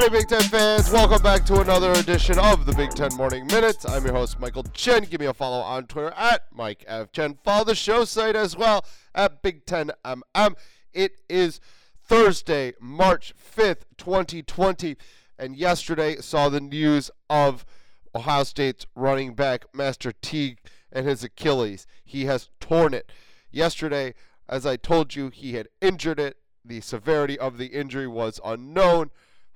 morning, Big Ten fans. Welcome back to another edition of the Big Ten Morning Minute. I'm your host, Michael Chen. Give me a follow on Twitter at Mike F. Chen. Follow the show site as well at Big Ten MM. It is Thursday, March 5th, 2020. And yesterday saw the news of Ohio State's running back, Master Teague, and his Achilles. He has torn it. Yesterday, as I told you, he had injured it. The severity of the injury was unknown.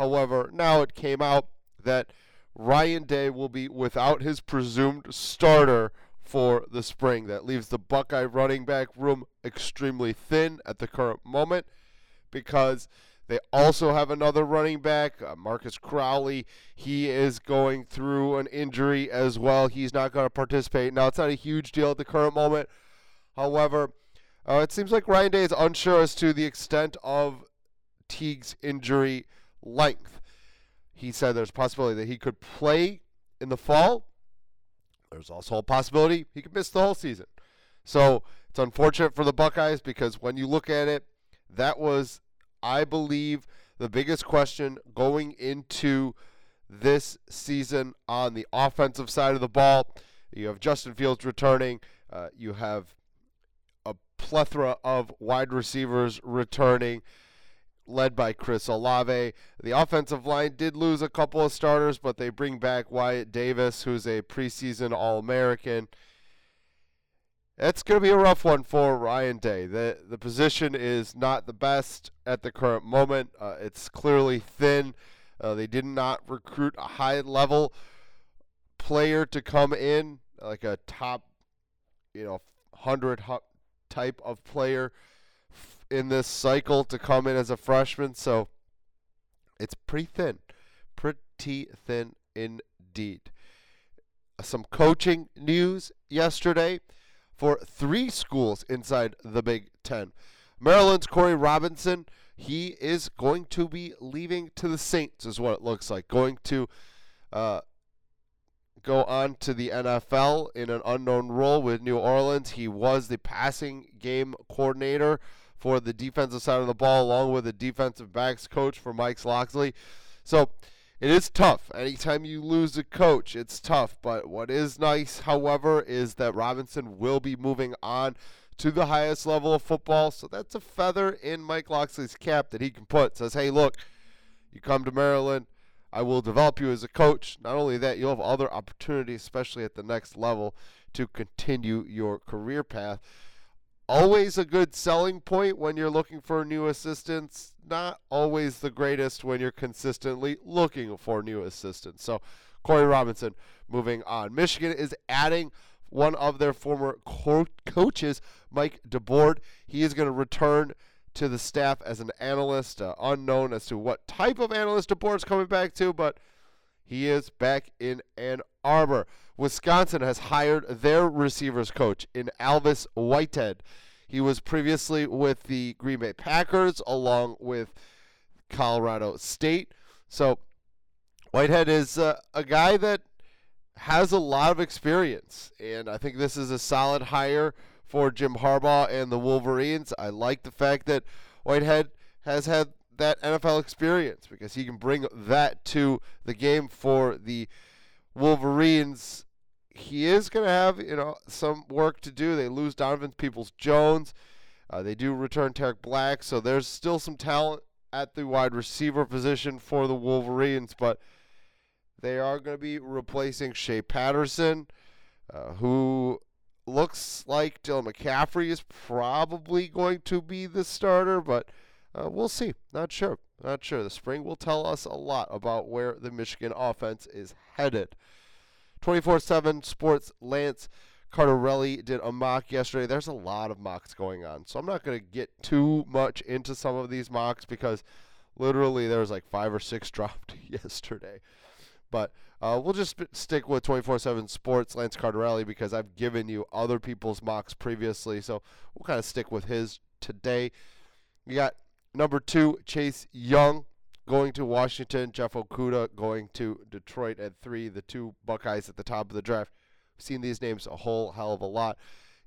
However, now it came out that Ryan Day will be without his presumed starter for the spring. That leaves the Buckeye running back room extremely thin at the current moment because they also have another running back, uh, Marcus Crowley. He is going through an injury as well. He's not going to participate. Now, it's not a huge deal at the current moment. However, uh, it seems like Ryan Day is unsure as to the extent of Teague's injury length. He said there's a possibility that he could play in the fall. There's also a possibility he could miss the whole season. So it's unfortunate for the Buckeyes because when you look at it, that was, I believe, the biggest question going into this season on the offensive side of the ball. You have Justin Fields returning. Uh, you have a plethora of wide receivers returning led by Chris Olave. The offensive line did lose a couple of starters, but they bring back Wyatt Davis, who's a preseason All American. It's going to be a rough one for Ryan Day. The the position is not the best at the current moment. Uh, it's clearly thin. Uh, they did not recruit a high level player to come in, like a top, you know, hundred type of player in this cycle to come in as a freshman. So it's pretty thin, pretty thin indeed. Some coaching news yesterday for three schools inside the Big Ten. Maryland's Corey Robinson, he is going to be leaving to the Saints, is what it looks like. Going to uh, go on to the NFL in an unknown role with New Orleans. He was the passing game coordinator for the defensive side of the ball, along with the defensive backs coach for Mike Locksley. So it is tough. Anytime you lose a coach, it's tough. But what is nice, however, is that Robinson will be moving on to the highest level of football. So that's a feather in Mike Locksley's cap that he can put. Says, hey, look, you come to Maryland. I will develop you as a coach. Not only that, you'll have other opportunities, especially at the next level, to continue your career path always a good selling point when you're looking for new assistants. Not always the greatest when you're consistently looking for new assistants. So, Corey Robinson moving on. Michigan is adding one of their former co- coaches, Mike DeBord. He is going to return to the staff as an analyst, uh, unknown as to what type of analyst DeBord is coming back to, but he is back in Ann Arbor. Wisconsin has hired their receivers coach in Alvis Whitehead. He was previously with the Green Bay Packers along with Colorado State. So Whitehead is uh, a guy that has a lot of experience, and I think this is a solid hire for Jim Harbaugh and the Wolverines. I like the fact that Whitehead has had that NFL experience because he can bring that to the game for the Wolverines he is going to have you know some work to do. They lose Donovan Peoples Jones. Uh, they do return Tarik Black, so there's still some talent at the wide receiver position for the Wolverines, but they are going to be replacing Shea Patterson, uh, who looks like Dylan McCaffrey is probably going to be the starter, but uh, we'll see. Not sure. Not sure. The spring will tell us a lot about where the Michigan offense is headed. 24 7 Sports Lance Cardarelli did a mock yesterday. There's a lot of mocks going on. So I'm not going to get too much into some of these mocks because literally there was like five or six dropped yesterday. But uh, we'll just stick with 24 7 Sports Lance Cardarelli because I've given you other people's mocks previously. So we'll kind of stick with his today. You got number two, Chase Young going to Washington, Jeff Okudah going to Detroit at three, the two Buckeyes at the top of the draft. We've seen these names a whole hell of a lot.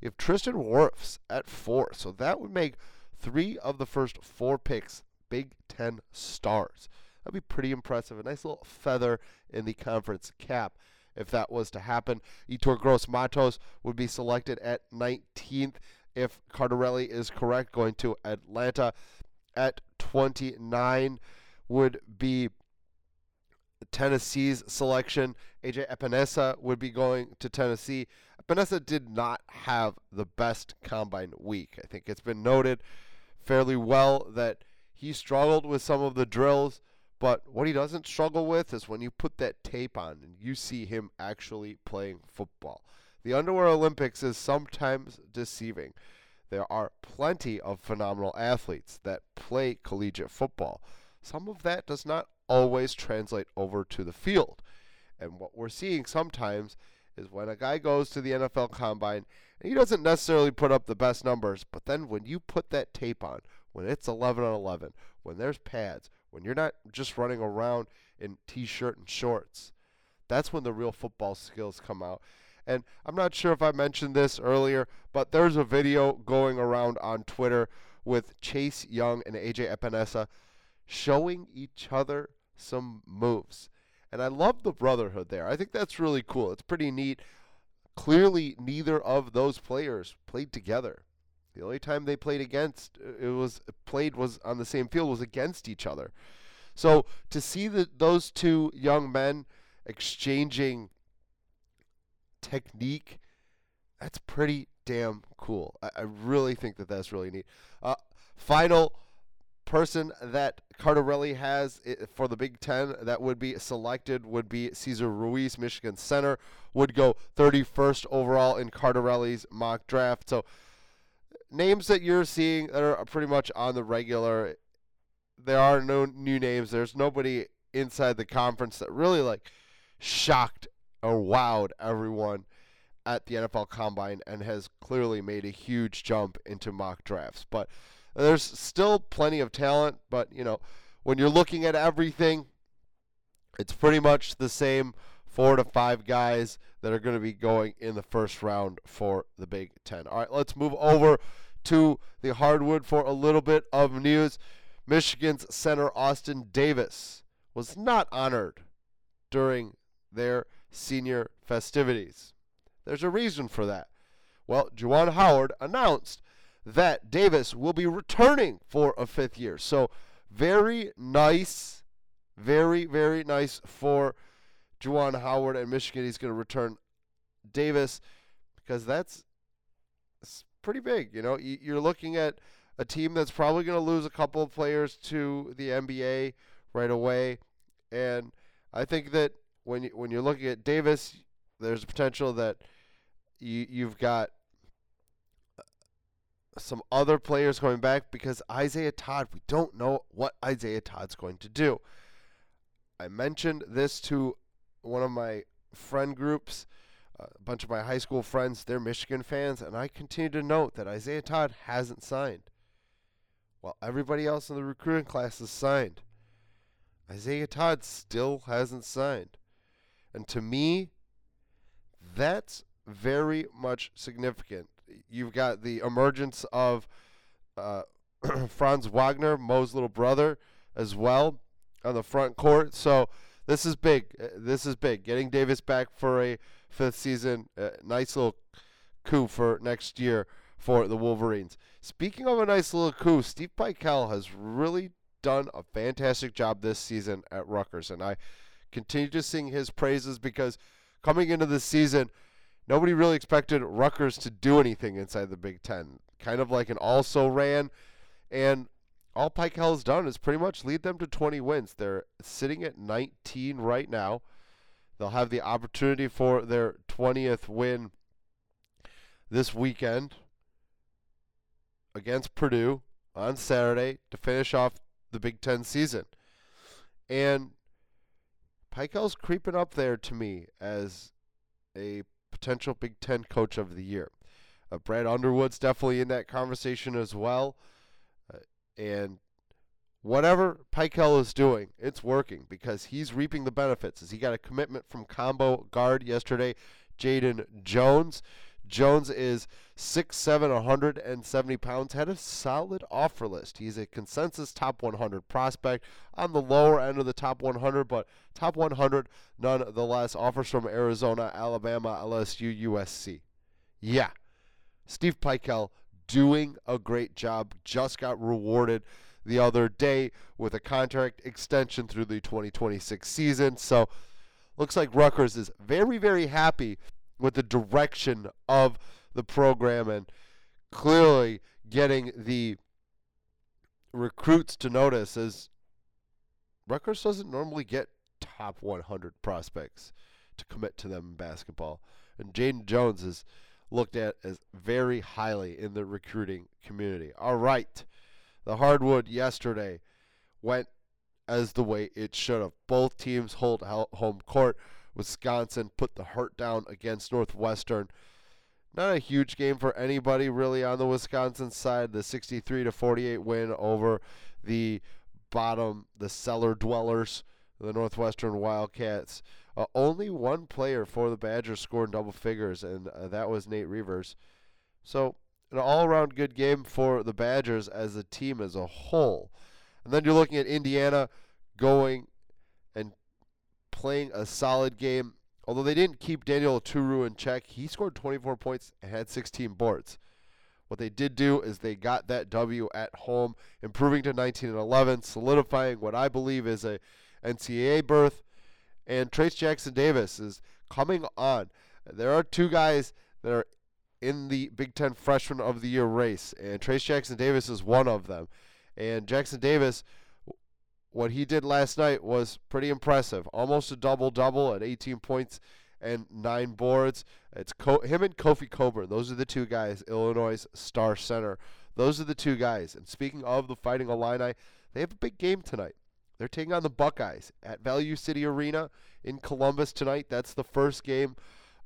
Have Tristan Wirfs at four, so that would make three of the first four picks Big Ten stars. That'd be pretty impressive. A nice little feather in the conference cap if that was to happen. Yetur Gross Matos would be selected at 19th if Cardarelli is correct, going to Atlanta. At 29 would be Tennessee's selection. AJ Epenesa would be going to Tennessee. Epenesa did not have the best combine week. I think it's been noted fairly well that he struggled with some of the drills, but what he doesn't struggle with is when you put that tape on and you see him actually playing football. The Underwear Olympics is sometimes deceiving. There are plenty of phenomenal athletes that play collegiate football. Some of that does not always translate over to the field. And what we're seeing sometimes is when a guy goes to the NFL combine and he doesn't necessarily put up the best numbers, but then when you put that tape on, when it's 11 on 11, when there's pads, when you're not just running around in t-shirt and shorts, that's when the real football skills come out. And I'm not sure if I mentioned this earlier, but there's a video going around on Twitter with Chase Young and AJ Epenesa showing each other some moves. And I love the brotherhood there. I think that's really cool. It's pretty neat. Clearly, neither of those players played together. The only time they played against uh, it was played was on the same field was against each other. So to see those two young men exchanging technique, that's pretty damn cool. I, I really think that that's really neat. Uh, final person that Cardarelli has for the Big Ten that would be selected would be Cesar Ruiz, Michigan center, would go 31st overall in Cardarelli's mock draft. So names that you're seeing that are pretty much on the regular. There are no new names. There's nobody inside the conference that really like shocked or wowed everyone at the NFL Combine and has clearly made a huge jump into mock drafts. But there's still plenty of talent, but you know, when you're looking at everything, it's pretty much the same four to five guys that are going to be going in the first round for the Big Ten. All right, let's move over to the hardwood for a little bit of news. Michigan's center Austin Davis was not honored during their senior festivities. There's a reason for that. Well, Juwan Howard announced that Davis will be returning for a fifth year. So, very nice, very, very nice for Juwan Howard and Michigan. He's going to return Davis because that's pretty big. You know, you're looking at a team that's probably going to lose a couple of players to the NBA right away, and I think that when you, when you're looking at Davis, there's a potential that you you've got uh, some other players coming back because Isaiah Todd, we don't know what Isaiah Todd's going to do. I mentioned this to one of my friend groups uh, a bunch of my high school friends, they're Michigan fans, and I continue to note that Isaiah Todd hasn't signed. While everybody else in the recruiting class has signed. Isaiah Todd still hasn't signed. And to me, that's very much significant. You've got the emergence of uh, Franz Wagner, Mo's little brother, as well on the front court. So this is big. Uh, this is big. Getting Davis back for a fifth season. Uh, nice little coup for next year for the Wolverines. Speaking of a nice little coup, Steve Pikiell has really done a fantastic job this season at Rutgers, and I continue to sing his praises because coming into the season, nobody really expected Rutgers to do anything inside the Big Ten. Kind of like an also ran, and all Pikiell has done is pretty much lead them to 20 wins. They're sitting at 19 right now. They'll have the opportunity for their 20th win this weekend against Purdue on Saturday to finish off the Big Ten season. And Pikiell's creeping up there to me as a potential Big Ten coach of the year. Uh, Brad Underwood's definitely in that conversation as well. Uh, and whatever Pikiell is doing, it's working because he's reaping the benefits. As he got a commitment from combo guard yesterday, Jaden Jones, Jones is 6'7", 170 pounds, had a solid offer list. He's a consensus top 100 prospect on the lower end of the top 100, but top 100 nonetheless. Offers from Arizona, Alabama, LSU, USC. Yeah, Steve Pikiell doing a great job. Just got rewarded the other day with a contract extension through the 2026 season. So looks like Rutgers is very, very happy with the direction of the program and clearly getting the recruits to notice as Rutgers doesn't normally get top 100 prospects to commit to them in basketball. And Jaden Jones is looked at as very highly in the recruiting community. All right. The hardwood yesterday went as the way it should have. Both teams hold home court. Wisconsin put the hurt down against Northwestern. Not a huge game for anybody really on the Wisconsin side. The 63 to 48 win over the bottom, the cellar dwellers, the Northwestern Wildcats. Uh, only one player for the Badgers scored double figures, and uh, that was Nate Reuvers. So, an all around good game for the Badgers as a team as a whole. And then you're looking at Indiana going and playing a solid game. Although they didn't keep Daniel Oturu in check, he scored 24 points and had 16 boards. What they did do is they got that W at home, improving to 19 and 11, solidifying what I believe is a NCAA berth. And Trayce Jackson Davis is coming on. There are two guys that are in the Big Ten Freshman of the Year race, and Trayce Jackson Davis is one of them. And Jackson Davis, what he did last night was pretty impressive. Almost a double double at 18 points and nine boards. It's Co- him and Kofi Cockburn. Those are the two guys. Illinois' star center. Those are the two guys. And speaking of the Fighting Illini, they have a big game tonight. They're taking on the Buckeyes at Value City Arena in Columbus tonight. That's the first game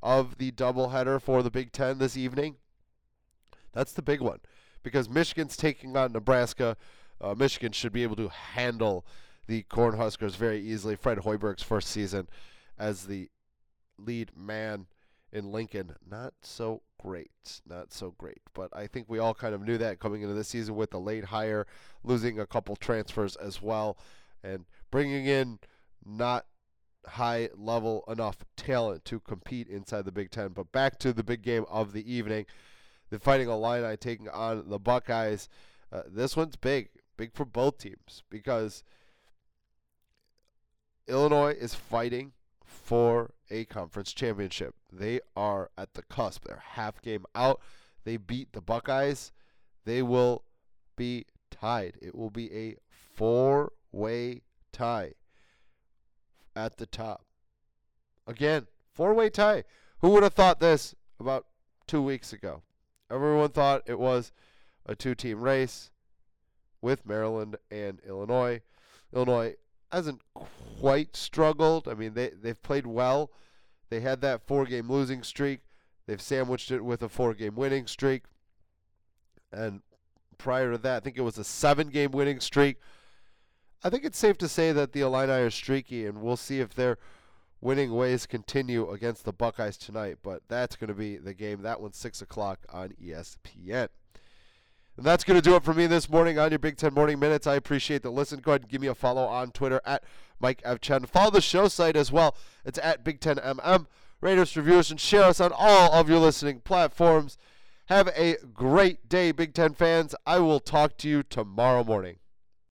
of the doubleheader for the Big Ten this evening. That's the big one because Michigan's taking on Nebraska. Uh, Michigan should be able to handle the Cornhuskers very easily. Fred Hoiberg's first season as the lead man in Lincoln, not so great. Not so great. But I think we all kind of knew that coming into this season with the late hire, losing a couple transfers as well, and bringing in not high level enough talent to compete inside the Big Ten. But back to the big game of the evening the Fighting Illini taking on the Buckeyes. Uh, this one's big, big for both teams because Illinois is fighting for a conference championship. They are at the cusp. They're half game out. They beat the Buckeyes. They will be tied. It will be a four way tie at the top. Again, four way tie. Who would have thought this about two weeks ago? Everyone thought it was a two team race with Maryland and Illinois. Illinois hasn't quite struggled. I mean, they, they've played well. They had that four game losing streak. They've sandwiched it with a four game winning streak. And prior to that, I think it was a seven game winning streak. I think it's safe to say that the Illini are streaky, and we'll see if their winning ways continue against the Buckeyes tonight. But that's going to be the game. That one's 6 o'clock on ESPN. And that's going to do it for me this morning on your Big Ten Morning Minutes. I appreciate the listen. Go ahead and give me a follow on Twitter at Mike F. Chen. Follow the show site as well. It's at Big Ten MM. Rate us, review us, and share us on all of your listening platforms. Have a great day, Big Ten fans. I will talk to you tomorrow morning.